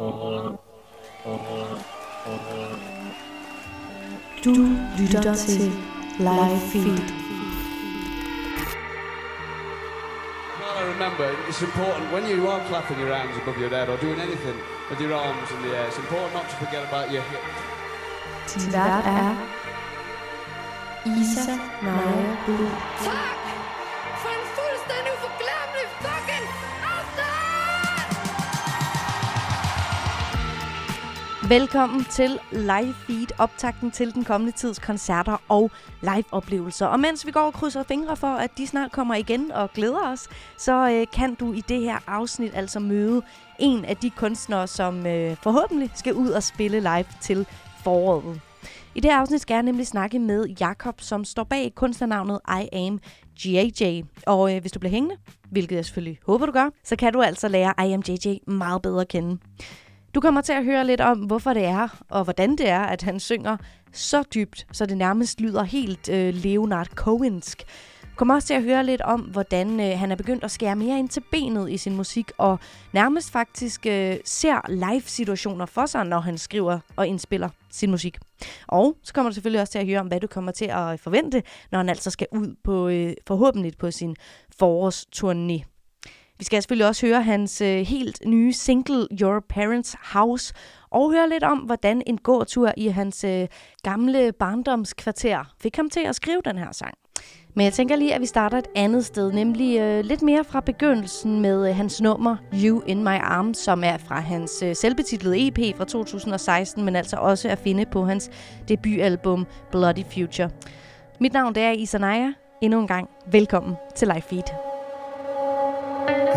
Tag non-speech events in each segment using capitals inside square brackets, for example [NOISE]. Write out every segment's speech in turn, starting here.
Du lytter til Live Feed. Well, I remember it's important when you are clapping your hands above your head or doing anything with your arms in the air, it's important not to forget about your hips. Din vært er Isa Naja Buhl. Velkommen til Live Feed, optakten til den kommende tids koncerter og live-oplevelser. Og mens vi går og krydser fingre for, at de snart kommer igen og glæder os, så øh, kan du i det her afsnit altså møde en af de kunstnere, som øh, forhåbentlig skal ud og spille live til foråret. I det her afsnit skal jeg nemlig snakke med Jakob, som står bag kunstnernavnet I Am JJ. Og øh, hvis du bliver hængende, hvilket jeg selvfølgelig håber, du gør, så kan du altså lære I Am JJ meget bedre at kende. Du kommer til at høre lidt om, hvorfor det er, og hvordan det er, at han synger så dybt, så det nærmest lyder helt øh, Leonard Cohensk. Du kommer også til at høre lidt om, hvordan øh, han er begyndt at skære mere ind til benet i sin musik, og nærmest faktisk øh, ser live-situationer for sig, når han skriver og indspiller sin musik. Og så kommer du selvfølgelig også til at høre om, hvad du kommer til at forvente, når han altså skal ud på øh, forhåbentlig på sin forårsturné. Vi skal selvfølgelig også høre hans øh, helt nye single Your Parents House, og høre lidt om, hvordan en gåtur i hans øh, gamle barndomskvarter fik ham til at skrive den her sang. Men jeg tænker lige, at vi starter et andet sted, nemlig øh, lidt mere fra begyndelsen med øh, hans nummer You In My Arms, som er fra hans øh, selvbetitlede EP fra 2016, men altså også at finde på hans debutalbum Bloody Future. Mit navn det er Isanaya. Endnu en gang, velkommen til Live Feed.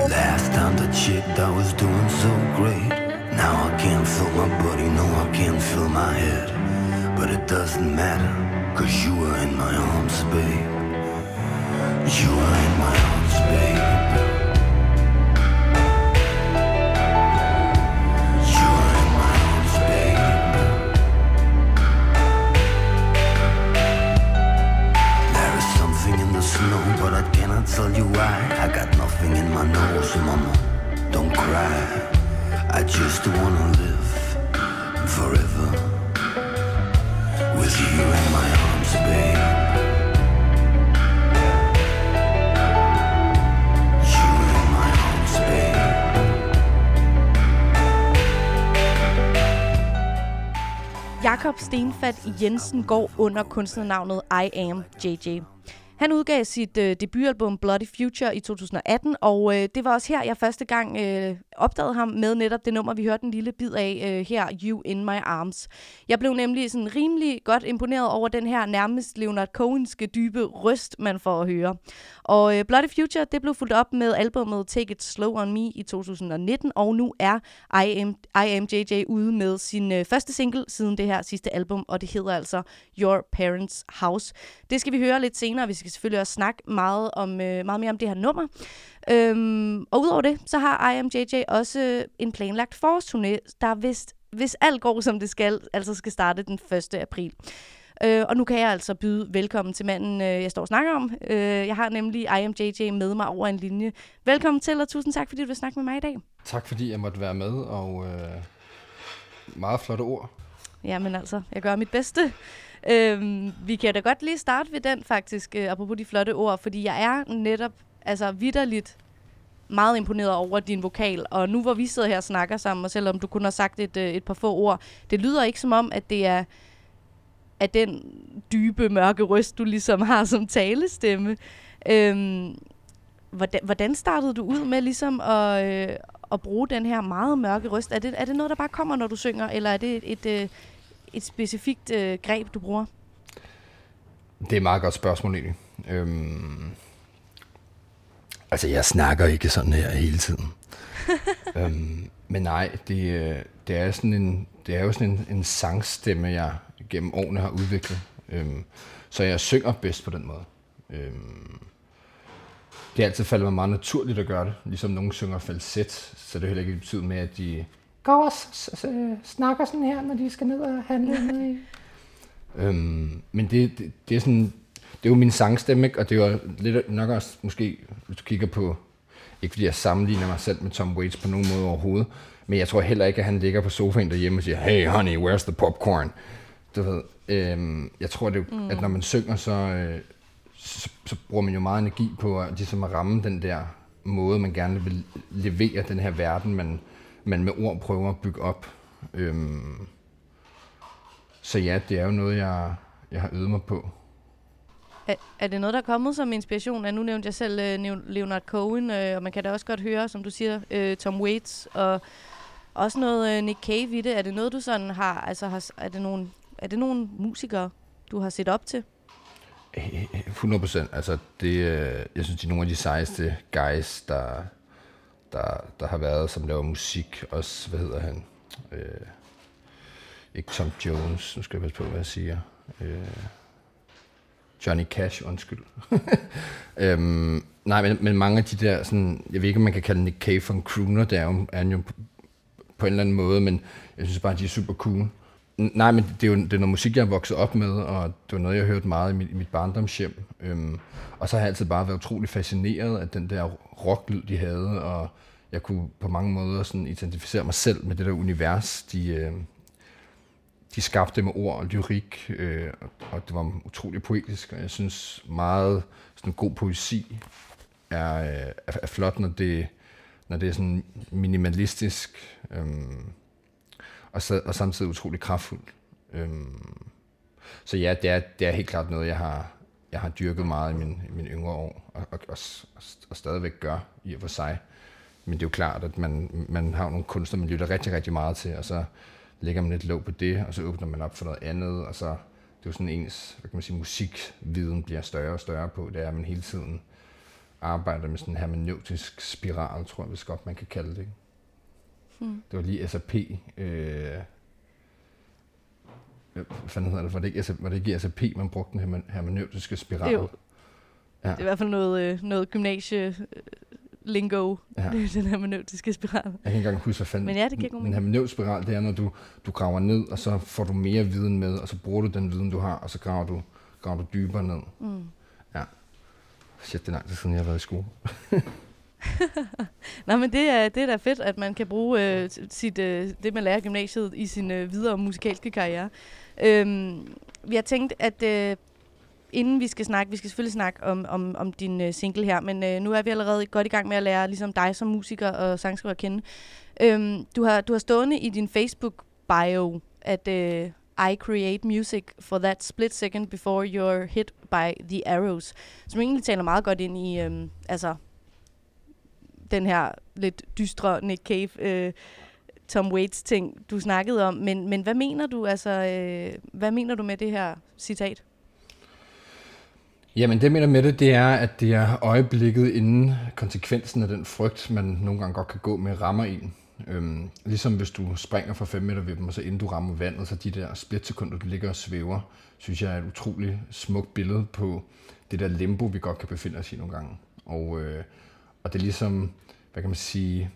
Last time the chick that was doing so great. Now I can't feel my body, no, I can't feel my head. But it doesn't matter, cause you were in my arms, babe. You were in my arms, babe. Don't cry. I just wanna live forever with you in my arms, babe. In my arms, babe. Jakob Stenfat Jensen går under kunstnernavnet I Am JJ. Han udgav sit øh, debutalbum Bloody Future i 2018, og øh, det var også her, jeg første gang øh, opdagede ham med netop det nummer, vi hørte en lille bid af øh, her, You In My Arms. Jeg blev nemlig sådan rimelig godt imponeret over den her nærmest Leonard Cohenske dybe røst, man får at høre. Og øh, Bloody Future, det blev fuldt op med albumet Take It Slow On Me i 2019, og nu er I Am, I Am JJ ude med sin øh, første single siden det her sidste album, og det hedder altså Your Parents House. Det skal vi høre lidt senere. Vi skal selvfølgelig også snakke meget, om, øh, meget mere om det her nummer. Øhm, og udover det, så har I Am JJ også en planlagt forårsturné, der vist, hvis alt går som det skal, altså skal starte den 1. april. Øh, og nu kan jeg altså byde velkommen til manden, øh, jeg står og snakker om. Øh, jeg har nemlig I Am JJ med mig over en linje. Velkommen til, og tusind tak, fordi du vil snakke med mig i dag. Tak fordi jeg måtte være med, og øh, meget flotte ord. Jamen altså, jeg gør mit bedste. Øhm, vi kan da godt lige starte ved den faktisk, øh, apropos de flotte ord, fordi jeg er netop altså vidderligt meget imponeret over din vokal. Og nu hvor vi sidder her og snakker sammen, og selvom du kun har sagt et, øh, et par få ord, det lyder ikke som om, at det er at den dybe, mørke røst, du ligesom har som talestemme. Øhm, hvordan, hvordan startede du ud med ligesom at, øh, at bruge den her meget mørke røst? Er det, er det noget, der bare kommer, når du synger, eller er det et, et, et, et specifikt øh, greb, du bruger? Det er et meget godt spørgsmål egentlig. Øhm, altså, jeg snakker ikke sådan her hele tiden. [LAUGHS] øhm, men nej, det, øh, det er sådan en, det er jo sådan en, en sangstemme, jeg gennem årene har udviklet. Øhm, så jeg synger bedst på den måde. Øhm, det er altid faldet mig meget naturligt at gøre det. Ligesom nogen synger falset, så det er heller ikke betydet med, at de går og s- s- snakker sådan her, når de skal ned og handle ned i. Øhm, men det, det, det, er sådan, det er jo min sangstemme, ikke? og det er jo lidt nok også, måske, hvis du kigger på ikke fordi jeg sammenligner mig selv med Tom Waits på nogen måde overhovedet, men jeg tror heller ikke, at han ligger på sofaen derhjemme og siger, hey honey, where's the popcorn? Du ved, øhm, jeg tror, det, mm. at når man synger, så, øh, så, så bruger man jo meget energi på at, ligesom at ramme den der måde, man gerne vil levere den her verden, man, man med ord prøver at bygge op. Øhm, så ja, det er jo noget, jeg, jeg har øvet mig på. Er, er det noget, der er kommet som inspiration? Nu nævnte jeg selv uh, Leonard Cohen, uh, og man kan da også godt høre, som du siger, uh, Tom Waits, og også noget uh, Nick Cave i det. Er det noget, du sådan har, altså har, er det nogle, er det nogle musikere, du har set op til? 100 procent. Altså, det, øh, jeg synes, de er nogle af de sejeste guys, der, der, der har været, som laver musik. Også, hvad hedder han? Øh, ikke Tom Jones, nu skal jeg passe på, hvad jeg siger. Øh, Johnny Cash, undskyld. [LAUGHS] øhm, nej, men, men mange af de der, sådan, jeg ved ikke, om man kan kalde Nick Cave for en crooner, det er, jo, er jo på, på en eller anden måde, men jeg synes bare, de er super cool. Nej, men det er jo det er noget musik, jeg er vokset op med, og det var noget, jeg hørte meget i mit, i mit barndomshjem. Øhm, og så har jeg altid bare været utrolig fascineret af den der rocklyd, de havde, og jeg kunne på mange måder sådan identificere mig selv med det der univers, de, øh, de skabte med ord og lyrik, øh, og det var utrolig poetisk, og jeg synes meget sådan god poesi er, øh, er, er flot, når det, når det er sådan minimalistisk, øh, og, så, og samtidig utrolig kraftfuldt. Øhm, så ja, det er, det er helt klart noget, jeg har, jeg har dyrket meget i min, i yngre år, og, og, og, og stadigvæk gør i og for sig. Men det er jo klart, at man, man har nogle kunstner, man lytter rigtig, rigtig meget til, og så lægger man lidt låg på det, og så åbner man op for noget andet, og så det er jo sådan ens, hvad kan man sige, musikviden bliver større og større på, det er, at man hele tiden arbejder med sådan en hermeneutisk spiral, tror jeg, hvis godt man kan kalde det. Ikke? Hmm. Det var lige SAP, øh, hvad fanden hedder det, var det ikke, SAP, var det ikke SAP, man brugte den hermeneutiske spiral? Jo. Ja. Det er i hvert fald noget, øh, noget gymnasie lingo, ja. [LAUGHS] den hermeneutiske spiral. Jeg kan ikke engang huske, hvad fanden. Men ja, det giver god hermeneutiske spiral, det er, når du, du graver ned, og så får du mere viden med, og så bruger du den viden, du har, og så graver du, graver du dybere ned. Mm. Ja. Shit, det er lang tid siden, jeg har været i skole. [LAUGHS] [LAUGHS] Nå, men det er, det er da fedt, at man kan bruge øh, sit, øh, det, man lærer i gymnasiet i sin øh, videre musikalske karriere. Øhm, vi har tænkt, at øh, inden vi skal snakke, vi skal selvfølgelig snakke om, om, om din uh, single her, men uh, nu er vi allerede godt i gang med at lære ligesom dig som musiker og sangskriver at kende. Um, du, har, du har stående i din Facebook-bio, at uh, I create music for that split second before you're hit by the arrows, som egentlig taler meget godt ind i um, altså, den her lidt dystre Nick Cave, øh, Tom Waits ting, du snakkede om. Men, men hvad mener du altså, øh, hvad mener du med det her citat? Jamen det, jeg mener med det, det er, at det er øjeblikket inden konsekvensen af den frygt, man nogle gange godt kan gå med, rammer en. Øhm, ligesom hvis du springer fra 5 meter ved dem, og så inden du rammer vandet, så de der splitsekunder, du ligger og svæver, synes jeg er et utroligt smukt billede på det der limbo, vi godt kan befinde os i nogle gange. Og, øh, og det er ligesom, hvad kan man sige,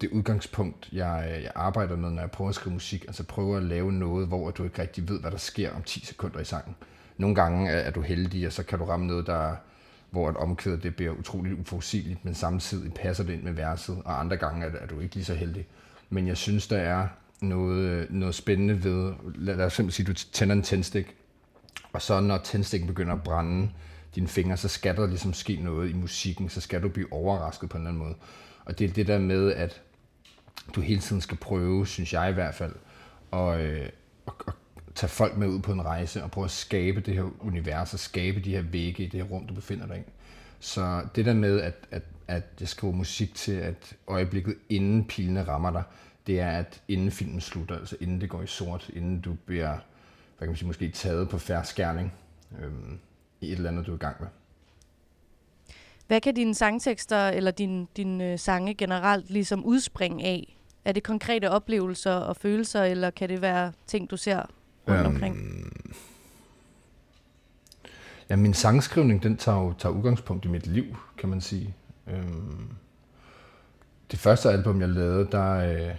det udgangspunkt, jeg, jeg arbejder med, når jeg prøver at skrive musik. Altså prøver at lave noget, hvor du ikke rigtig ved, hvad der sker om 10 sekunder i sangen nogle gange er, er du heldig, og så kan du ramme noget, der, hvor et omkvæd det bliver utroligt uforudsigeligt, men samtidig passer det ind med verset, og andre gange er, er du ikke lige så heldig. Men jeg synes, der er noget, noget spændende ved, lad, os simpelthen sige, at du tænder en tændstik, og så når tændstikken begynder at brænde dine fingre, så skal der ligesom ske noget i musikken, så skal du blive overrasket på en eller anden måde. Og det er det der med, at du hele tiden skal prøve, synes jeg i hvert fald, at, øh, at, at tage folk med ud på en rejse og prøve at skabe det her univers og skabe de her vægge i det her rum, du befinder dig i. Så det der med, at, at, at jeg skriver musik til, at øjeblikket inden pilene rammer dig, det er, at inden filmen slutter, altså inden det går i sort, inden du bliver, hvad kan man sige, måske taget på færre skærning øhm, i et eller andet, du er i gang med. Hvad kan dine sangtekster eller dine din, øh, sange generelt ligesom udspringe af? Er det konkrete oplevelser og følelser, eller kan det være ting, du ser rundt øhm, omkring? Ja, min sangskrivning, den tager, jo, tager udgangspunkt i mit liv, kan man sige. Øhm, det første album, jeg lavede, der, øh,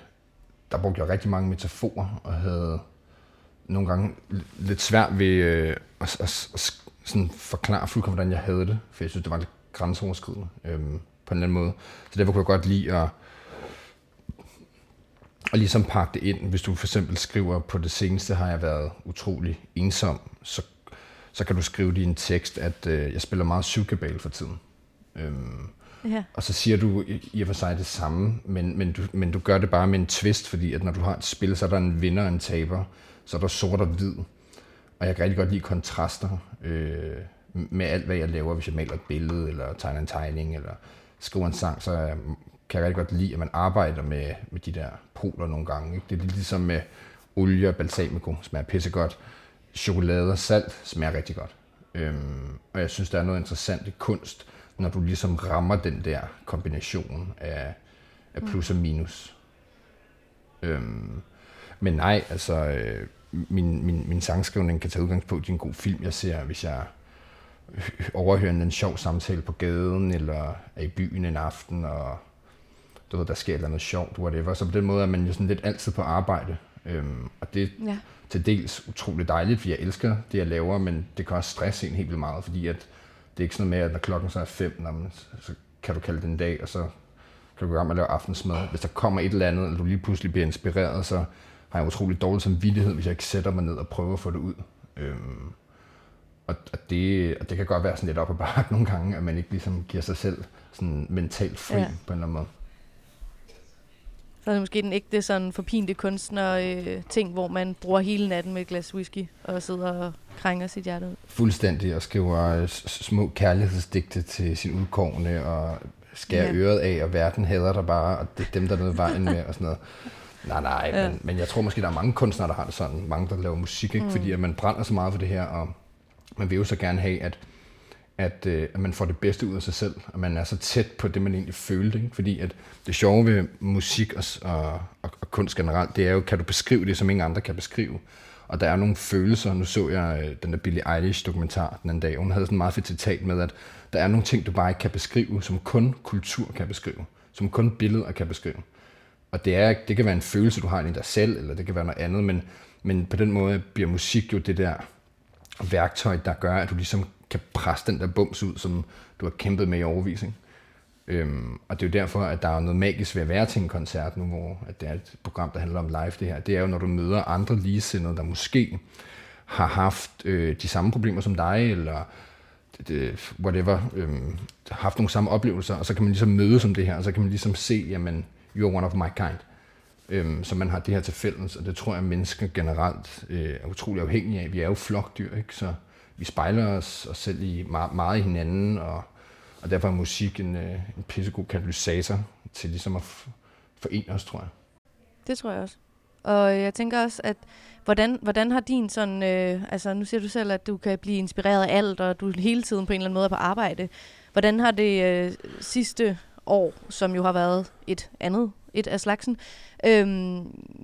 der brugte jeg rigtig mange metaforer, og havde nogle gange lidt svært ved øh, at, at, at sådan forklare fuldkommen, hvordan jeg havde det, for jeg synes, det var lidt grænseoverskridende. Øhm, på en eller anden måde. Så derfor kunne jeg godt lide at, at ligesom pakke det ind. Hvis du for eksempel skriver, på det seneste har jeg været utrolig ensom, så, så kan du skrive i en tekst, at øh, jeg spiller meget syvkabal for tiden. Øhm, Ja. og så siger du i i og for sig det samme, men, men, du, men du gør det bare med en twist, fordi at når du har et spil, så er der en vinder og en taber, så er der sort og hvid. Og jeg kan rigtig godt lide kontraster øh, med alt, hvad jeg laver, hvis jeg maler et billede, eller tegner en tegning, eller skriver en sang, så er- kan jeg rigtig godt lide, at man arbejder med, med de der poler nogle gange. Ikke? Det er lidt ligesom med olie og balsamico, smager pissegodt. Chokolade og salt smager rigtig godt. Øhm, og jeg synes, der er noget interessant i kunst, når du ligesom rammer den der kombination af, af plus og minus. Øhm, men nej, altså, øh, min, min, min sangskrivning kan tage udgangspunkt i en god film, jeg ser, hvis jeg overhører en sjov samtale på gaden, eller er i byen en aften, og du ved, der sker et eller andet sjovt, whatever. Så på den måde er man jo sådan lidt altid på arbejde. Øhm, og det er Ja. til dels utroligt dejligt, fordi jeg elsker det, jeg laver, men det kan også stresse en helt vildt meget, fordi at det er ikke sådan noget med, at når klokken så er fem, når man, så kan du kalde det en dag, og så kan du gå med at lave aftensmad. Hvis der kommer et eller andet, eller du lige pludselig bliver inspireret, så har jeg utrolig dårlig samvittighed, hvis jeg ikke sætter mig ned og prøver at få det ud. Øhm, og, og, det, og det kan godt være sådan lidt op ad bakke nogle gange, at man ikke ligesom giver sig selv sådan mentalt fri Ja. på en eller anden måde. Så er det måske den ægte sådan forpinte kunstner øh, ting, hvor man bruger hele natten med et glas whisky og sidder og krænger sit hjerte ud. fuldstændig og skriver øh, små kærlighedsdigte til sin udkårne og skærer Ja. øret af, og verden hader dig bare, og det er dem, der er noget vejen med, og sådan noget. Nej, nej, Ja. men, men jeg tror måske, der er mange kunstnere, der har det sådan. Mange, der laver musik, ikke? Mm. fordi at man brænder så meget for det her, og man vil jo så gerne have, at, at, øh, at man får det bedste ud af sig selv, og man er så tæt på det, man egentlig følte. Ikke? Fordi at det sjove ved musik og, og, og, og kunst generelt, det er jo, kan du beskrive det, som ingen andre kan beskrive. Og der er nogle følelser. Nu så jeg øh, den der Billie Eilish dokumentar den anden dag. Hun havde sådan en meget fedt citat med, at der er nogle ting, du bare ikke kan beskrive, som kun kultur kan beskrive. Som kun billeder kan beskrive. Og det, er, det kan være en følelse, du har i dig selv, eller det kan være noget andet, men, men på den måde bliver musik jo det der værktøj, der gør, at du ligesom kan presse den der bums ud, som du har kæmpet med i overvisning. Øhm, og det er jo derfor, at der er noget magisk ved at være til en koncert nu, hvor at det er et program, der handler om live det her. Det er jo, når du møder andre ligesindede, der måske har haft øh, de samme problemer som dig, eller det, whatever, øh, haft nogle samme oplevelser, og så kan man ligesom møde som det her, og så kan man ligesom se, jamen, you're one of my kind. Øhm, så man har det her til fælles, og det tror jeg, at mennesker generelt øh, er utrolig afhængige af. Vi er jo flokdyr, ikke? så vi spejler os, os selv i meget, meget i hinanden, og, og derfor er musik en, øh, en pissegod katalysator til ligesom at f- forene os, tror jeg. Det tror jeg også. Og jeg tænker også, at hvordan, hvordan har din sådan, øh, altså nu siger du selv, at du kan blive inspireret af alt, og du hele tiden på en eller anden måde er på arbejde. Hvordan har det øh, sidste år, som jo har været et andet, et af slagsen, øhm,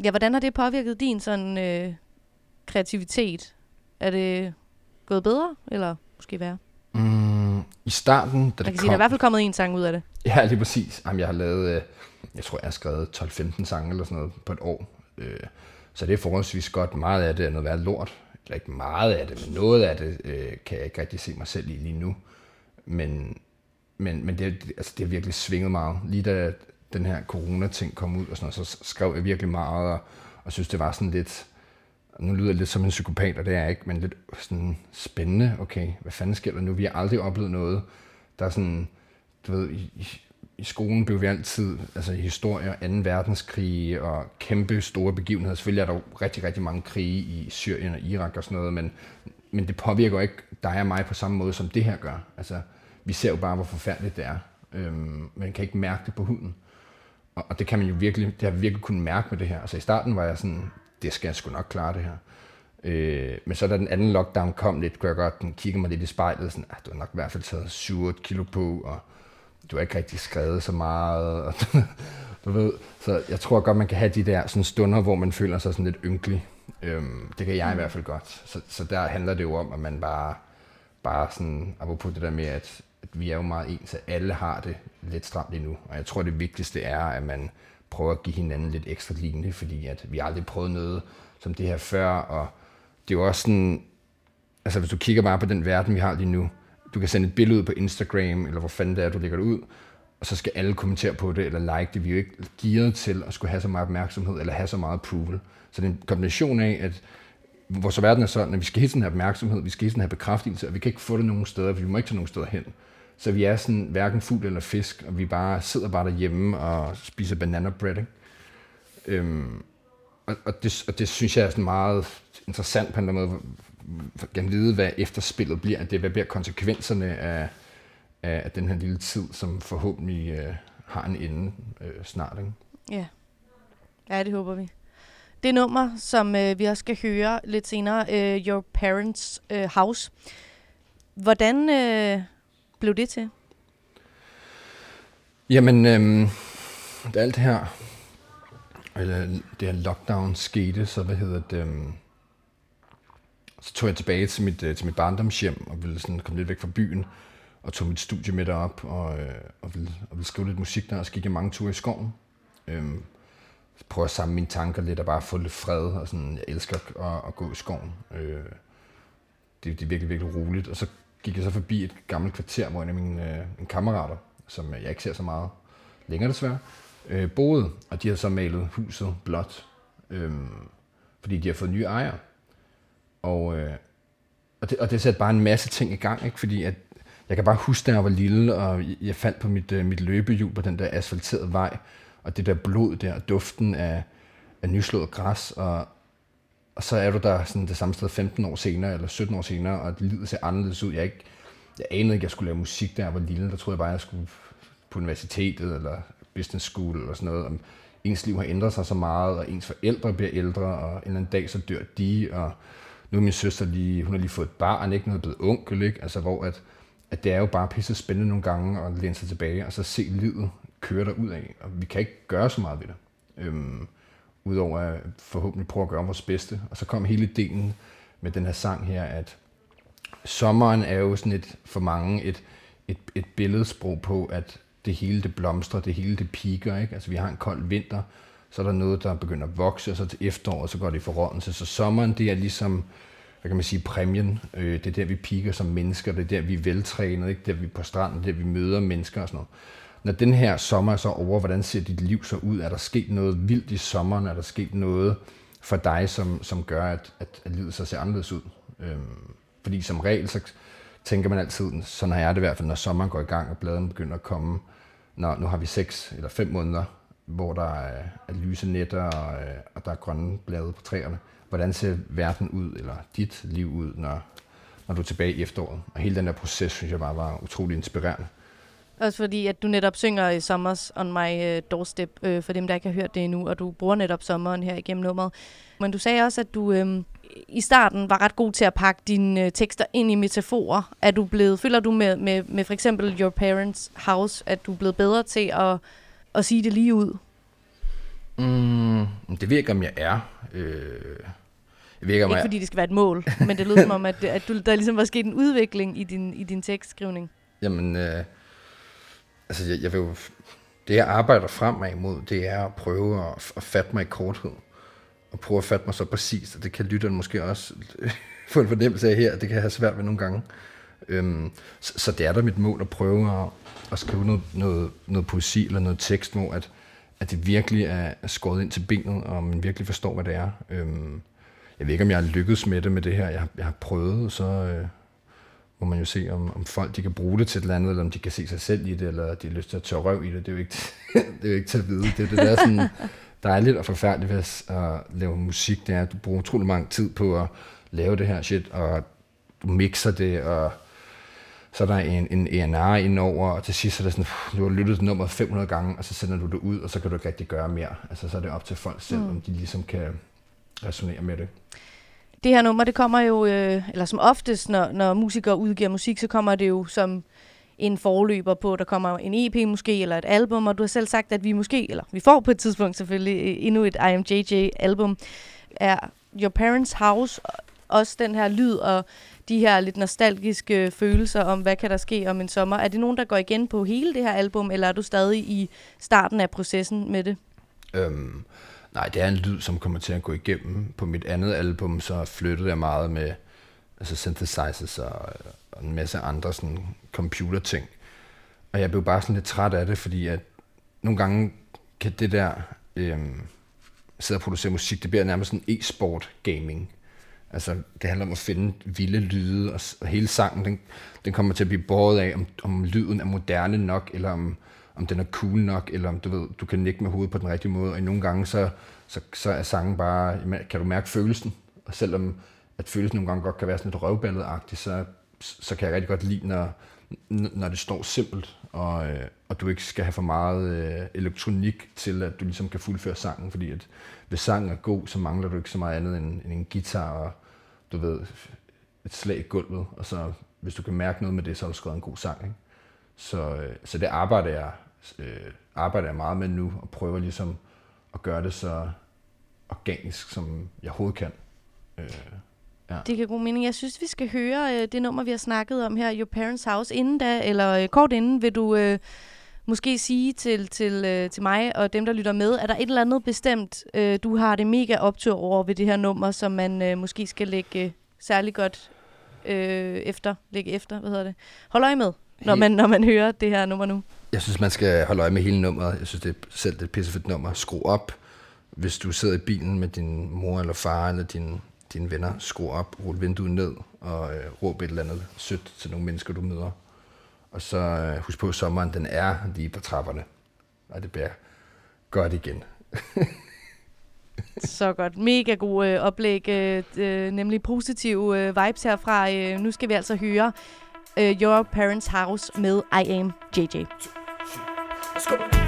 ja, hvordan har det påvirket din sådan øh, kreativitet? Er det gået bedre, eller måske værre? Mm, I starten, da Jeg det kan sige, kom... der er i hvert fald kommet en sang ud af det. Ja, lige præcis. Jamen, jeg har lavet, øh, jeg tror, jeg har skrevet 12-15 sange eller sådan noget på et år. Øh, Så det er forholdsvis godt. Meget af det er noget værd lort. Eller ikke meget af det, men noget af det øh, kan jeg ikke rigtig se mig selv i lige nu. Men, men, men det, altså, det har virkelig svinget meget. Lige da den her corona-ting kom ud, og sådan noget, så skrev jeg virkelig meget, og, og synes, det var sådan lidt, nu lyder jeg lidt som en psykopat, og det er jeg ikke, men lidt sådan spændende. Okay, hvad fanden sker der nu? Vi har aldrig oplevet noget, der er sådan, du ved, i, i, skolen blev vi altid, altså i historie, 2. verdenskrig og kæmpe store begivenheder. Selvfølgelig er der jo rigtig, rigtig mange krige i Syrien og Irak og sådan noget, men, men det påvirker jo ikke dig og mig på samme måde, som det her gør. Altså, vi ser jo bare, hvor forfærdeligt det er. Øhm, man kan ikke mærke det på huden. Og, og det kan man jo virkelig, det har vi virkelig kunnet mærke med det her. Altså i starten var jeg sådan, det skal jeg sgu nok klare det her. Øh, men så da den anden lockdown kom lidt, kunne jeg godt den kigge mig lidt i spejlet, sådan, ah, du har nok i hvert fald taget 7 kilo på, og du har ikke rigtig skrevet så meget, og [LAUGHS] du ved, så jeg tror godt, man kan have de der sådan stunder, hvor man føler sig sådan lidt ynkelig. Øhm, det kan jeg i hvert fald godt. Så, så der handler det jo om, at man bare, bare sådan, apropos det der med, at, at vi er jo meget ens, at alle har det lidt stramt lige nu. Og jeg tror, det vigtigste er, at man prøver at give hinanden lidt ekstra lignende, fordi at vi har aldrig prøvet noget som det her før, og det er jo også sådan, altså hvis du kigger bare på den verden, vi har lige nu, du kan sende et billede ud på Instagram, eller hvor fanden det er, du lægger det ud, og så skal alle kommentere på det, eller like det. Vi er jo ikke gearet til at skulle have så meget opmærksomhed, eller have så meget approval. Så det er en kombination af, at vores verden er sådan, at vi skal hele tiden have opmærksomhed, vi skal hele tiden have bekræftelse, og vi kan ikke få det nogen steder, for vi må ikke tage nogen steder hen. Så vi er sådan hverken fugl eller fisk, og vi bare sidder bare derhjemme og spiser banana bread. Ikke? Øhm, og, og, det, og det synes jeg er sådan meget interessant på en eller anden måde, at vide, hvad efterspillet bliver, at det hvad bliver konsekvenserne af, af, af den her lille tid, som forhåbentlig øh, har en ende øh, snart. Ikke? Ja. Ja, det håber vi. Det nummer, som øh, vi også skal høre lidt senere, øh, Your Parents øh, House. Hvordan øh, blev det til? Jamen, øhm, da alt det her, eller det her lockdown skete, så hvad hedder det, øhm, så tog jeg tilbage til mit, øh, til mit barndomshjem og ville sådan komme lidt væk fra byen og tog mit studie med derop og, øh, og, ville, og ville skrive lidt musik der, og så gik jeg mange ture i skoven. Øhm, prøve at samle mine tanker lidt og bare få lidt fred, og sådan, jeg elsker at, at gå i skoven. Øh, det, det er virkelig, virkelig roligt. Og så gik jeg så forbi et gammelt kvarter, hvor en af mine, øh, mine kammerater, som jeg ikke ser så meget længere desværre, øh, boede, og de har så malet huset blåt, øh, fordi de har fået nye ejere. Og, øh, og, det, og det satte bare en masse ting i gang, ikke? fordi at jeg kan bare huske, da jeg var lille, og jeg faldt på mit, øh, mit løbehjul på den der asfalterede vej, og det der blod der, duften af, af nyslået græs, og, og så er du der sådan det samme sted 15 år senere, eller 17 år senere, og livet ser anderledes ud. Jeg, ikke, jeg anede ikke, at jeg skulle lave musik, der jeg var lille. Der troede jeg bare, at jeg skulle på universitetet, eller business school, eller sådan noget. Og ens liv har ændret sig så meget, og ens forældre bliver ældre, og en eller anden dag så dør de, og nu er min søster lige, hun har lige fået et barn, ikke noget blevet onkel, ikke? Altså, hvor at, at det er jo bare pisse spændende nogle gange at læne sig tilbage, og så se livet køre der ud af, og vi kan ikke gøre så meget ved det. Øhm, Udover at forhåbentlig prøve at gøre vores bedste. Og så kom hele delen med den her sang her, at sommeren er jo sådan et, for mange et, et, et billedsprog på, at det hele det blomstrer, det hele det piker. Ikke? Altså vi har en kold vinter, så er der noget, der begynder at vokse, og så til efteråret, så går det i forrådelse. Så sommeren, det er ligesom, hvad kan man sige, præmien. Øh, det er der, vi piker som mennesker, det er der, vi er veltrænet, ikke? der vi er på stranden, det er der, vi møder mennesker og sådan noget når den her sommer er så over, hvordan ser dit liv så ud? Er der sket noget vildt i sommeren? Er der sket noget for dig, som, som gør, at, at, at livet så ser anderledes ud? Øhm, fordi som regel, så tænker man altid, sådan har jeg det i hvert fald, når sommeren går i gang, og bladene begynder at komme. Når, nu har vi seks eller fem måneder, hvor der er, er lyse nætter, og, øh, og der er grønne blade på træerne. Hvordan ser verden ud, eller dit liv ud, når, når du er tilbage i efteråret? Og hele den der proces, synes jeg bare var utrolig inspirerende. Også fordi, at du netop synger i Summers on my uh, doorstep, øh, for dem, der ikke har hørt det endnu, og du bruger netop sommeren her igennem nummeret. Men du sagde også, at du øh, i starten var ret god til at pakke dine øh, tekster ind i metaforer. Er du blevet, føler du med, med, med for eksempel Your Parents House, at du er blevet bedre til at, at sige det lige ud? Mm, det ved jeg ikke, om jeg er. Øh, jeg ved ikke, om ikke jeg... fordi det skal være et mål, men det lyder som om, at, at du, der ligesom var sket en udvikling i din, i din tekstskrivning. Jamen, øh, altså jeg, jeg vil jo, det jeg arbejder fremad imod, det er at prøve at, at fatte mig i korthed. Og prøve at fatte mig så præcist, og det kan lytteren måske også [LAUGHS] få en fornemmelse af her, det kan have svært ved nogle gange. Øhm, så, så det er da mit mål at prøve at, at skrive noget, noget, noget poesi eller noget tekst, hvor at, at det virkelig er skåret ind til benet, og man virkelig forstår, hvad det er. Øhm, jeg ved ikke, om jeg har lykkedes med det med det her. Jeg, jeg har prøvet, så, øh, må man jo se, om, om folk de kan bruge det til et eller andet, eller om de kan se sig selv i det, eller de har lyst til at tørre røv i det. Det er jo ikke, [LAUGHS] det er jo ikke til at vide. Det er det der sådan dejligt og forfærdeligt ved at lave musik, det er, at du bruger utrolig mange tid på at lave det her shit, og du mixer det, og så er der en, en ENR indover, og til sidst er det sådan, du har lyttet til nummeret 500 gange, og så sender du det ud, og så kan du ikke rigtig gøre mere. Altså, så er det op til folk selv, mm. om de ligesom kan resonere med det. Det her nummer, det kommer jo, øh, eller som oftest, når, når musikere udgiver musik, så kommer det jo som en forløber på, der kommer en EP måske, eller et album, og du har selv sagt, at vi måske, eller vi får på et tidspunkt selvfølgelig, øh, endnu et IMJJ-album. Er Your Parents House også den her lyd og de her lidt nostalgiske følelser om, hvad kan der ske om en sommer? Er det nogen, der går igen på hele det her album, eller er du stadig i starten af processen med det? Øhm, Nej, det er en lyd, som kommer til at gå igennem. På mit andet album, så flyttede jeg meget med altså synthesizers og, og en masse andre sådan computerting. og jeg blev bare sådan lidt træt af det, fordi at nogle gange kan det der øh, sidde og producere musik, det bliver nærmest sådan e-sport gaming. Altså, det handler om at finde vilde lyde, og, og hele sangen, den, den kommer til at blive båret af, om, om lyden er moderne nok, eller om, om den er cool nok, eller om du ved, du kan nikke med hovedet på den rigtige måde, og nogle gange, så, så, så er sangen bare, kan du mærke følelsen, og selvom at følelsen nogle gange godt kan være sådan lidt røvballet så, så kan jeg rigtig godt lide, når, når det står simpelt, og, øh, og du ikke skal have for meget øh, elektronik til, at du ligesom kan fuldføre sangen, fordi at hvis sangen er god, så mangler du ikke så meget andet end, end en guitar og du ved, et slag i gulvet, og så hvis du kan mærke noget med det, så har du skrevet en god sang. Ikke? Så, øh, så det arbejder jeg, øh, arbejder jeg meget med nu, og prøver ligesom at gøre det så organisk, som jeg overhovedet kan. Øh, Det giver god mening. Jeg synes, vi skal høre øh, det nummer, vi har snakket om her, Your Parents House, inden da, eller øh, kort inden, vil du øh, måske sige til, til, øh, til mig og dem, der lytter med, er der et eller andet bestemt, øh, du har det mega optur over ved det her nummer, som man øh, måske skal lægge øh, særlig godt øh, efter, lægge efter, hvad hedder det? Hold øje med, når man, når man hører det her nummer nu. Jeg synes, man skal holde øje med hele nummeret. Jeg synes, det er selv det er et pissefedt nummer. Skru op, hvis du sidder i bilen med din mor eller far eller din, dine venner. Skru op, rul vinduet ned og øh, råb et eller andet sødt til nogle mennesker, du møder. Og så øh, husk på, at sommeren den er lige på trapperne. Og det bliver godt igen. [LAUGHS] Så godt. Mega god øh, oplæg, øh, øh, nemlig positive øh, vibes herfra. Øh, nu skal vi altså høre uh, Your Parents House med I Am JJ. And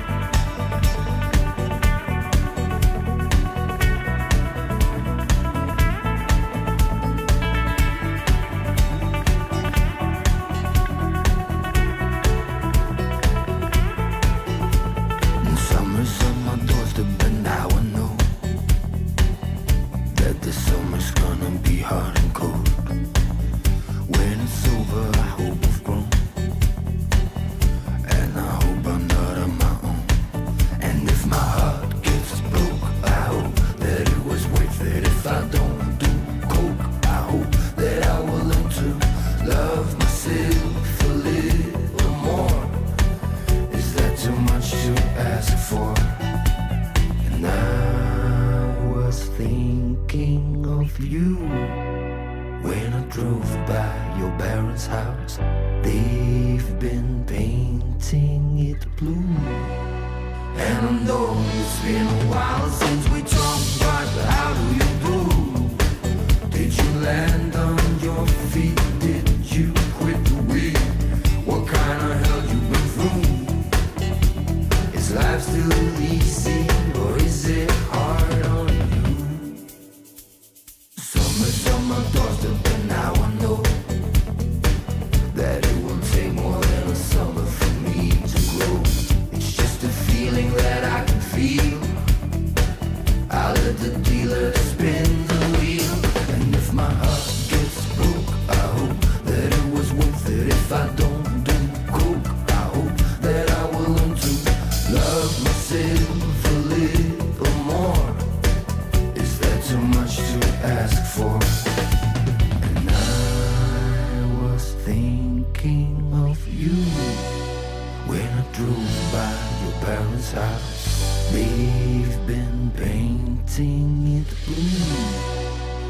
painting it blue.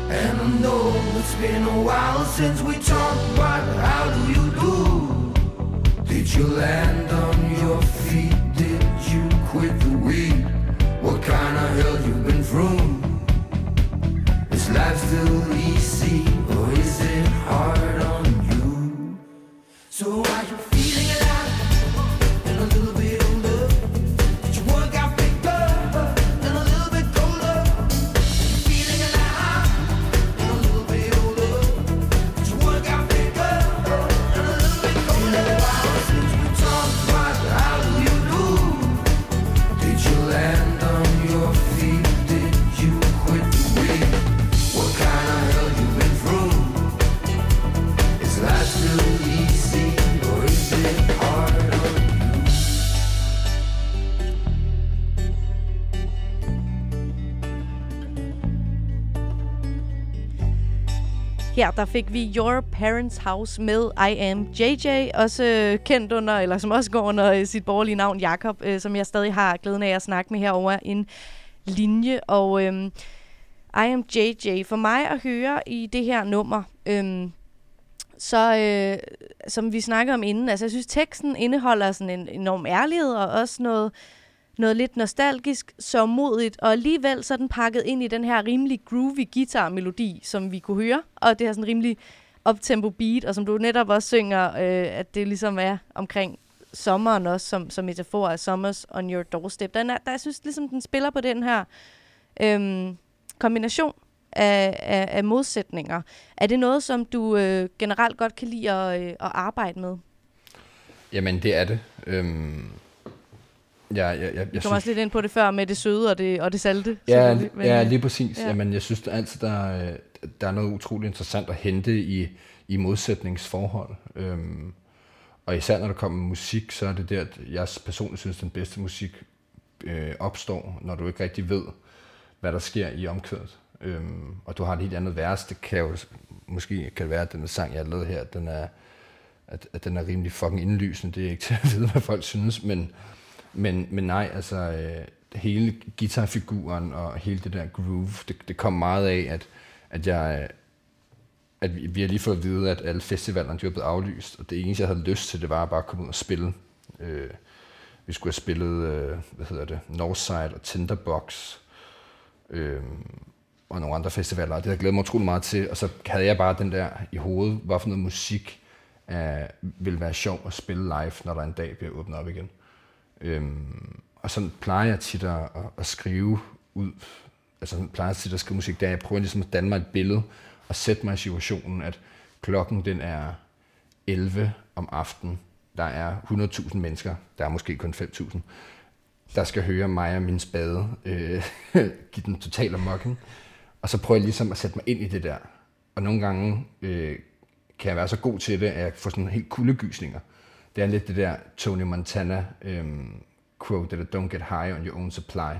And I know it's been a while since we talked, Her der fik vi Your Parents House med I Am JJ, også øh, kendt under, eller som også går under øh, sit borgerlige navn Jakob, øh, som jeg stadig har glæden af at snakke med herover en linje. Og øhm, I Am JJ, for mig at høre i det her nummer, øhm, så øh, som vi snakkede om inden, altså jeg synes teksten indeholder sådan en enorm ærlighed og også noget, noget lidt nostalgisk, så modigt, og alligevel så er den pakket ind i den her rimelig groovy guitar-melodi, som vi kunne høre, og det her sådan rimelig optempo beat, og som du netop også synger, øh, at det ligesom er omkring sommeren også, som, som metafor af Summers on your doorstep. Den er, der, jeg synes ligesom, den spiller på den her øhm, kombination af, af, af modsætninger. Er det noget, som du øh, generelt godt kan lide at, øh, at arbejde med? Jamen, det er det. Øhm, ja, jeg, jeg, jeg Du kom synes, også lidt ind på det før med det søde og det, og det salte. Ja, men, ja øh, lige præcis. ja. Ja. Jamen, jeg synes altid, der, er- der er noget utroligt interessant at hente i, i modsætningsforhold. Øhm, og især når der kommer musik, så er det der, at jeg personligt synes, den bedste musik øh, opstår, når du ikke rigtig ved, hvad der sker i omkvædet. Øhm, og du har et helt andet vers. Det kan jo måske kan det være, at den sang, jeg har lavet her, den er, at, at den er rimelig fucking indlysende. Det er ikke til at vide, hvad folk synes, men, men, men nej, altså øh, hele guitarfiguren og hele det der groove, det, det kom meget af, at, at jeg at vi, vi har lige fået at vide, at alle festivalerne de var blevet aflyst, og det eneste, jeg havde lyst til, det var bare at komme ud og spille. Øh, vi skulle have spillet, øh, hvad hedder det, Northside og Tinderbox, øh, og nogle andre festivaler, det havde jeg glædet mig utrolig meget til, og så havde jeg bare den der i hovedet, hvad for noget musik øh, vil være sjov at spille live, når der en dag bliver åbnet op igen. Øhm, og sådan plejer jeg tit at, at, at skrive ud, altså sådan plejer jeg tit at skrive musik, der jeg prøver ligesom at danne mig et billede, og sætte mig i situationen, at klokken den er 11 om aftenen, der er 100.000 mennesker, der er måske kun 5.000, der skal høre mig og min spade øh, [LAUGHS] give den totale mocking. Og så prøver jeg ligesom at sætte mig ind i det der. Og nogle gange øh, kan jeg være så god til det, at jeg får sådan helt kuldegysninger. Det er lidt det der Tony Montana øhm, quote, der don't get high on your own supply.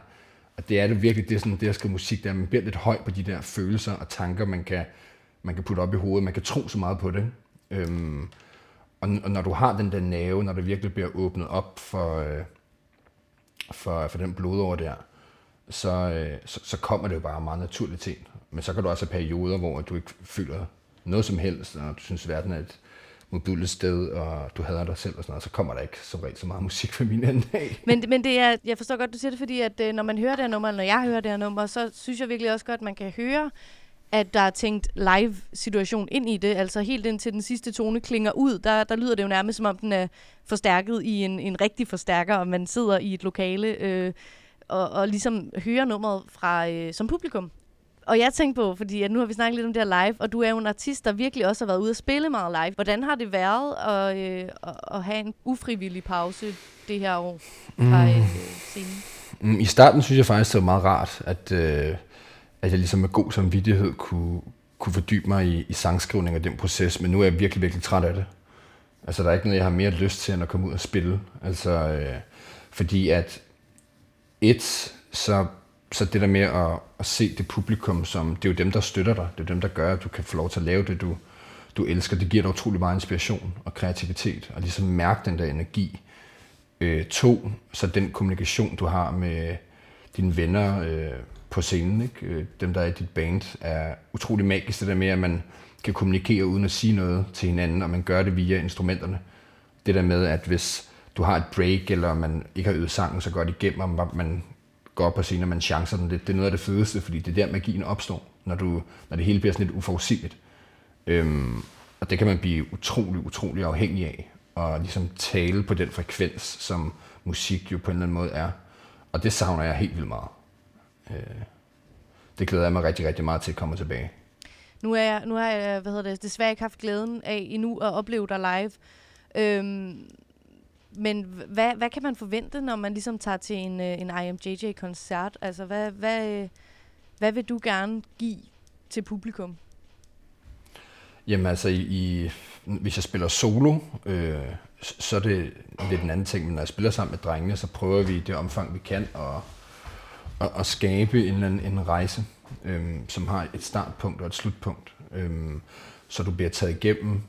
Og det er det virkelig, det er sådan, det at skrive musik, der man bliver lidt høj på de der følelser og tanker, man kan, man kan putte op i hovedet. Man kan tro så meget på det. Øhm, og, og når du har den der nerve, når det virkelig bliver åbnet op for, øh, for, for den blodår der, så, øh, så, så kommer det jo bare meget naturligt til. Men så kan du også have perioder, hvor du ikke føler noget som helst, og du synes, verden er et modbydeligt sted, og du hader dig selv og sådan noget, så kommer der ikke som regel så meget musik fra min anden dag. Men, men det er, jeg forstår godt, du siger det, fordi at, øh, når man hører det her nummer, eller når jeg hører det her nummer, så synes jeg virkelig også godt, at man kan høre, at der er tænkt live-situation ind i det. Altså helt indtil den sidste tone klinger ud, der, der lyder det jo nærmest, som om den er forstærket i en, en rigtig forstærker, og man sidder i et lokale øh, og, og ligesom hører nummeret fra, øh, som publikum. Og jeg tænkte på, fordi at nu har vi snakket lidt om det her live, og du er jo en artist, der virkelig også har været ude at spille meget live. Hvordan har det været at, øh, at, have en ufrivillig pause det her år fra øh, scenen? Mm, I starten synes jeg faktisk, det var meget rart, at, øh, at jeg ligesom med god samvittighed kunne, kunne fordybe mig i, i sangskrivning og den proces, men nu er jeg virkelig, virkelig træt af det. Altså, der er ikke noget, jeg har mere lyst til, end at komme ud og spille. Altså, øh, fordi at et, så, så det der med at, at se det publikum, som det er jo dem, der støtter dig. Det er dem, der gør, at du kan få lov til at lave det, du, du elsker. Det giver dig utrolig meget inspiration og kreativitet, og ligesom mærke den der energi. Øh, to, så den kommunikation, du har med dine venner øh, på scenen, ikke? Øh, dem, der er i dit band, er utrolig magisk. Det der med, at man kan kommunikere uden at sige noget til hinanden, og man gør det via instrumenterne. Det der med, at hvis du har et break, eller man ikke har øvet sangen så godt igennem, og man går op på scenen, og man chancer den lidt, det er noget af det fedeste, fordi det er der magien opstår, når, du, når det hele bliver sådan lidt uforudsigeligt. Øhm, og det kan man blive utrolig, utrolig afhængig af, og ligesom tale på den frekvens, som musik jo på en eller anden måde er. Og det savner jeg helt vildt meget. Øh, det glæder jeg mig rigtig, rigtig meget til at komme tilbage. Nu, er jeg, nu har jeg hvad hedder det, desværre ikke haft glæden af endnu at opleve dig live. Øhm, men hvad, hvad kan man forvente, når man ligesom tager til en, øh, en IMJJ-koncert? Altså, hvad, hvad, øh, hvad vil du gerne give til publikum? Jamen altså, i, i, hvis jeg spiller solo, øh, så er det lidt en anden ting, men når jeg spiller sammen med drengene, så prøver vi i det omfang, vi kan at, at, at skabe en, eller anden- en rejse, øh, som har et startpunkt og et slutpunkt. Øh, så du bliver taget igennem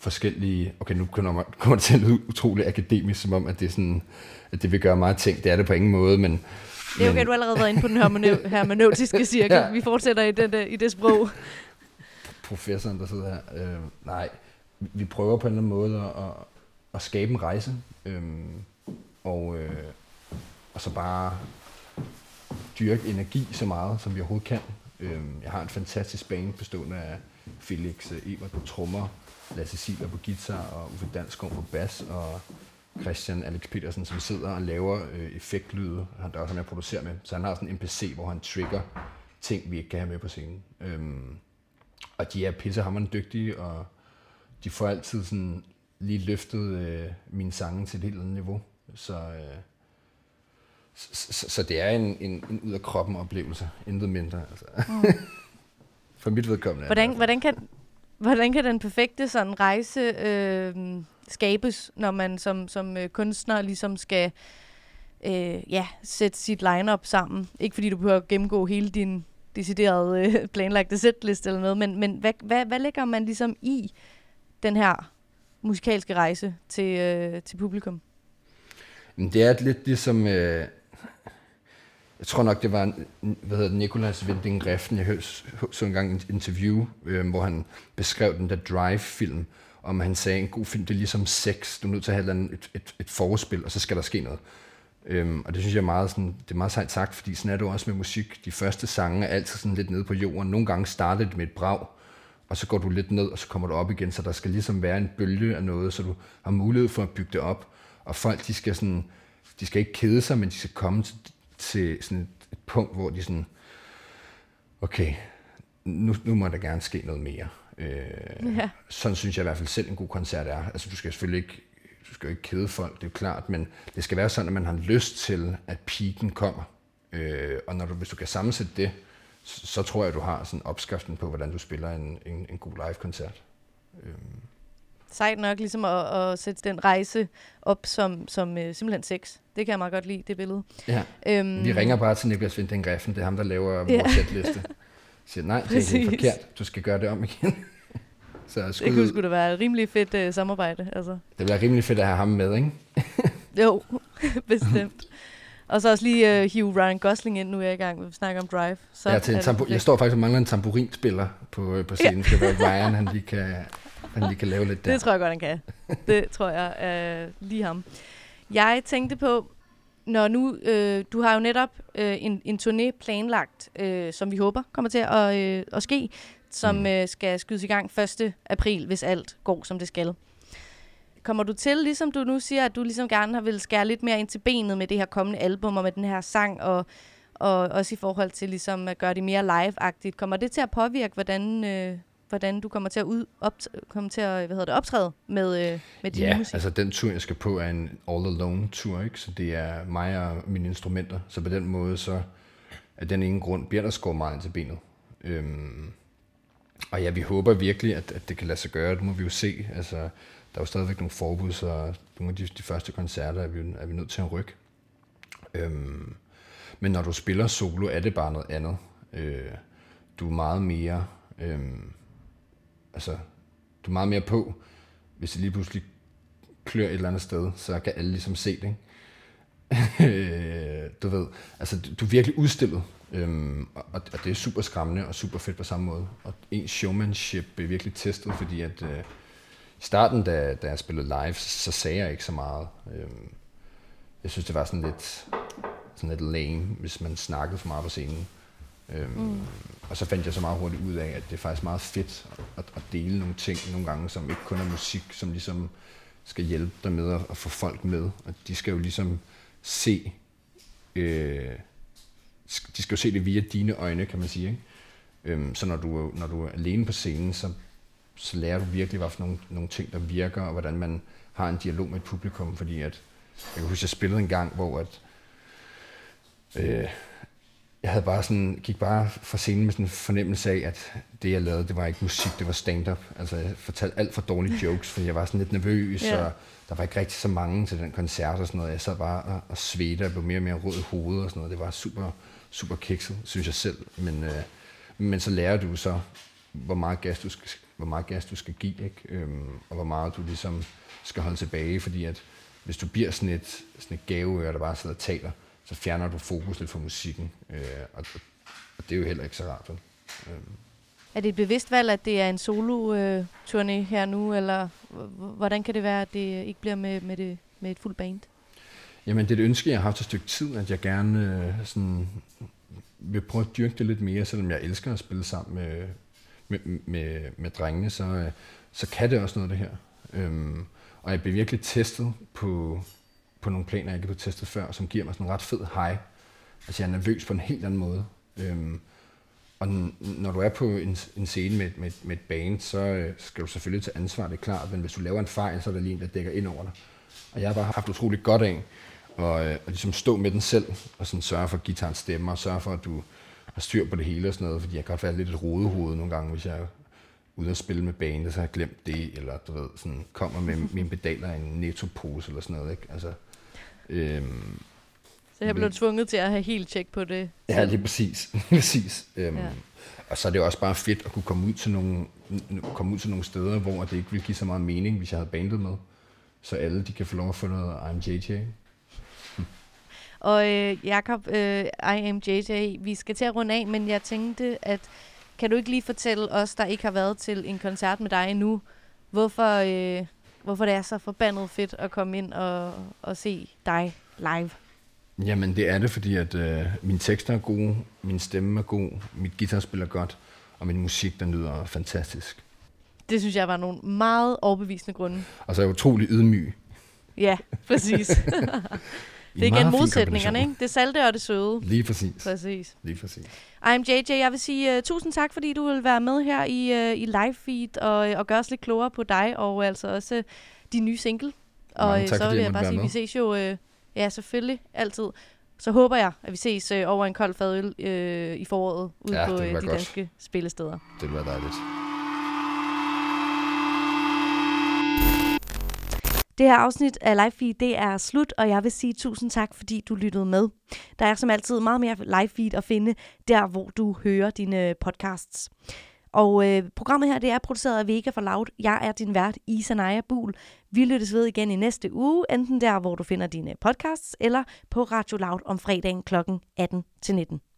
forskellige... Okay, nu kommer det til at lyde utroligt akademisk, som om, at det, er sådan, at det vil gøre meget ting. Det er det på ingen måde, men... Det er okay, men, du har allerede været inde på den hermeneu- [LAUGHS] hermeneutiske cirkel. Ja. Vi fortsætter i, den, i det sprog. professoren, der sidder her. Øh, nej, vi- prøver på en eller anden måde at, at, at skabe en rejse, øh, og, øh, og så bare dyrke energi så meget, som vi overhovedet kan. Øh, jeg har en fantastisk band bestående af Felix øh, Ebert på trommer, Lasse Siler på guitar og Uffe Dansgaard på bas og Christian Alex Petersen, som sidder og laver øh, effektlyde. Han der er også med at producere med. Så han har sådan en NPC, hvor han trigger ting, vi ikke kan have med på scenen. Øhm, og de er pissehammerende dygtige, og de får altid sådan lige løftet øh, mine sange til et helt andet niveau. Så, øh, så, så, så det er en, en, en ud af kroppen oplevelse, intet mindre. Altså. [LAUGHS] For mit vedkommende. er Hvordan, hvordan, kan, hvordan kan den perfekte sådan rejse øh, skabes, når man som, som øh, kunstner ligesom skal øh, ja, sætte sit line-up sammen? Ikke fordi du behøver at gennemgå hele din deciderede øh, planlagte setlist eller noget, men, men hvad, hvad, hvad lægger man ligesom i den her musikalske rejse til, øh, til publikum? Men det er lidt ligesom... Øh, jeg tror nok, det var hvad hedder det, Nicolas Winding Refn, jeg hørte, så engang et interview, øh, hvor han beskrev den der Drive-film, om han sagde, en god film, det er ligesom sex. Du er nødt til at have et, et, et, et forspil, og så skal der ske noget. Øhm, og det synes jeg er meget, sådan, det er meget sejt sagt, fordi sådan er det også med musik. De første sange er altid sådan lidt nede på jorden. Nogle gange starter det med et brag, og så går du lidt ned, og så kommer du op igen. Så der skal ligesom være en bølge af noget, så du har mulighed for at bygge det op. Og folk, de skal, sådan, de skal ikke kede sig, men de skal komme til, til sådan et, punkt, hvor de sådan, okay, nu, nu må der gerne ske noget mere. Øh, Ja. sådan synes jeg i hvert fald selv en god koncert er. Altså du skal selvfølgelig ikke, du skal jo ikke kede folk, det er jo klart, men det skal være sådan, at man har lyst til, at piken kommer. Øh, og når du, hvis du kan sammensætte det, så, så tror jeg, du har sådan opskriften på, hvordan du spiller en, en, en god live-koncert. Sejt nok ligesom at, at sætte den rejse op som, som øh, simpelthen sex. Det kan jeg meget godt lide, det billede. Ja. Øhm, Vi ringer bare til Niklas Vinding Greffen, det er ham, der laver Ja. vores setliste. [LAUGHS] Siger, nej, det er forkert, du skal gøre det om igen. [LAUGHS] så Det skud kunne ud. sgu da være et rimelig fedt øh, samarbejde. Altså. Det bliver rimelig fedt at have ham med, ikke? [LAUGHS] Jo, bestemt. Og så også lige uh, hive Ryan Gosling ind, nu er jeg i gang med at snakke om Drive. Så jeg, til en det tambu- jeg står faktisk og mangler en tamburinspiller på, øh, på scenen. Det skal være Ryan, han lige kan, han lige kan lave lidt der. Det tror jeg godt, han kan. Det tror jeg er lige ham. Jeg tænkte på, når nu, øh, du har jo netop øh, en, en turné planlagt, øh, som vi håber kommer til at, øh, at ske, som mm. øh, skal skydes i gang 1. april, hvis alt går, som det skal. Kommer du til, ligesom du nu siger, at du ligesom gerne har vil skære lidt mere ind til benet med det her kommende album og med den her sang, og, og også i forhold til ligesom at gøre det mere live-agtigt, kommer det til at påvirke, hvordan, øh, hvordan du kommer til at, ud, op, kommer til at hvad hedder det, optræde med, øh, med din Ja, musik? altså den tur, jeg skal på, er en all alone tur, ikke? Så det er mig og mine instrumenter. Så på den måde, så er den ingen grund, bliver der skåret meget ind til benet. Øhm, og ja, vi håber virkelig, at, at det kan lade sig gøre. Det må vi jo se. Altså, der er jo stadigvæk nogle forbud, så nogle af de, de første koncerter er vi, er vi nødt til at rykke. Øhm, men når du spiller solo, er det bare noget andet. Øh, du er meget mere... Øhm, altså, du er meget mere på. Hvis det lige pludselig klør et eller andet sted, så kan alle ligesom se det. Ikke? [LAUGHS] du ved, altså du, er virkelig udstillet, øhm, og, og det er super skræmmende og super fedt på samme måde. Og ens showmanship er virkelig testet, fordi at øh, i starten, da, da jeg spillede live, så, så sagde jeg ikke så meget. Øhm, jeg synes, det var sådan lidt, sådan lidt lame, hvis man snakkede for meget på scenen. Øhm, mm. Og så fandt jeg så meget hurtigt ud af, at det er faktisk meget fedt at, at dele nogle ting nogle gange, som ikke kun er musik, som ligesom skal hjælpe dig med at, at få folk med. Og de skal jo ligesom se, øh, de skal jo se det via dine øjne, kan man sige. Ikke? Øhm, så når du, når du er alene på scenen, så, så lærer du virkelig, hvad for nogle, nogle ting, der virker, og hvordan man har en dialog med et publikum, fordi at, jeg kan huske, jeg spillede en gang, hvor at, øh, jeg havde bare sådan, gik bare fra scenen med sådan en fornemmelse af, at det, jeg lavede, det var ikke musik, det var stand-up. Altså, jeg fortalte alt for dårlige jokes, fordi jeg var sådan lidt nervøs, Ja. og der var ikke rigtig så mange til den koncert og sådan noget. Jeg sad bare og, og svedte og blev mere og mere rød i hovedet og sådan noget. Det var super, super kikset, synes jeg selv. Men, øh, men så lærer du så hvor meget gas du skal, hvor meget gas du skal give, ikke? Øhm, og hvor meget du ligesom skal holde tilbage, fordi at hvis du bliver sådan et, sådan et gaveøre, der bare sidder og taler, så fjerner du fokus lidt fra musikken, øh, og, og det er jo heller ikke så rart. Øhm. Er det et bevidst valg, at det er en solo-turné her nu, eller hvordan kan det være, at det ikke bliver med, med, det, med et fuldt band? Jamen, det er et ønske, jeg har haft et stykke tid, at jeg gerne øh, sådan, vil prøve at dyrke det lidt mere, selvom jeg elsker at spille sammen med, med, med, med drengene, så, øh, så kan det også noget, det her. Øhm, og jeg bliver virkelig testet på, på nogle planer, jeg ikke har testet før, som giver mig sådan en ret fed high. Altså, jeg er nervøs på en helt anden måde. Øhm, og når du er på en, en scene med, med, med et band, så øh, skal du selvfølgelig tage ansvar, det er klart, men hvis du laver en fejl, så er der lige en, der dækker ind over dig. Og jeg har bare haft utroligt godt af og, øh, og ligesom stå med den selv, og sådan sørge for, guitarens stemmer, og sørge for, at du har styr på det hele og sådan noget, fordi jeg kan godt være lidt et rodehoved nogle gange, hvis jeg er ude at spille med bandet, så har jeg glemt det, eller du ved, sådan, kommer med mine pedaler i en netto-pose eller sådan noget, ikke? Altså, øhm, så jeg blev tvunget til at have helt tjek på det. Ja, lige præcis. [LAUGHS] præcis. Øhm, ja. Og så er det også bare fedt at kunne komme ud til nogle, komme ud til nogle steder, hvor det ikke vil give så meget mening, hvis jeg havde bandet med. Så alle de kan få lov at få noget IMJJ. [LAUGHS] Og øh, Jakob, øh, IMJJ, vi skal til at runde af, men jeg tænkte, at kan du ikke lige fortælle os, der ikke har været til en koncert med dig endnu, hvorfor, øh, hvorfor det er så forbandet fedt at komme ind og, og se dig live? Jamen, det er det, fordi at øh, mine tekster er gode, min stemme er god, mit guitarspil er godt, og min musik, den lyder fantastisk. Det synes jeg var nogle meget overbevisende grunde. Og så er jeg utrolig ydmyg. Ja, præcis. [LAUGHS] det er igen modsætningerne, ikke? Det salte og det søde. Lige præcis. Præcis. Lige præcis. I'm JJ. Jeg vil sige uh, tusind tak, fordi du vil være med her i, uh, i live feed og, og gøre os lidt klogere på dig, og altså også uh, din nye single. Og Mange tak, så vil jeg, bare sige, med. vi ses jo... Uh, Ja, selvfølgelig. Altid. Så håber jeg, at vi ses øh, over en kold fadøl øh, i foråret ude ja, på øh, de godt. danske spillesteder. Det vil være dejligt. Det her afsnit af Live Feed, det er slut, og jeg vil sige tusind tak, fordi du lyttede med. Der er som altid meget mere Live Feed at finde, der hvor du hører dine podcasts. Og øh, programmet her, det er produceret af Vega for Loud. Jeg er din vært, Isa Naja Bul. Vi lyttes ved igen i næste uge, enten der, hvor du finder dine podcasts, eller på Radio Loud om fredagen kl. 18-19.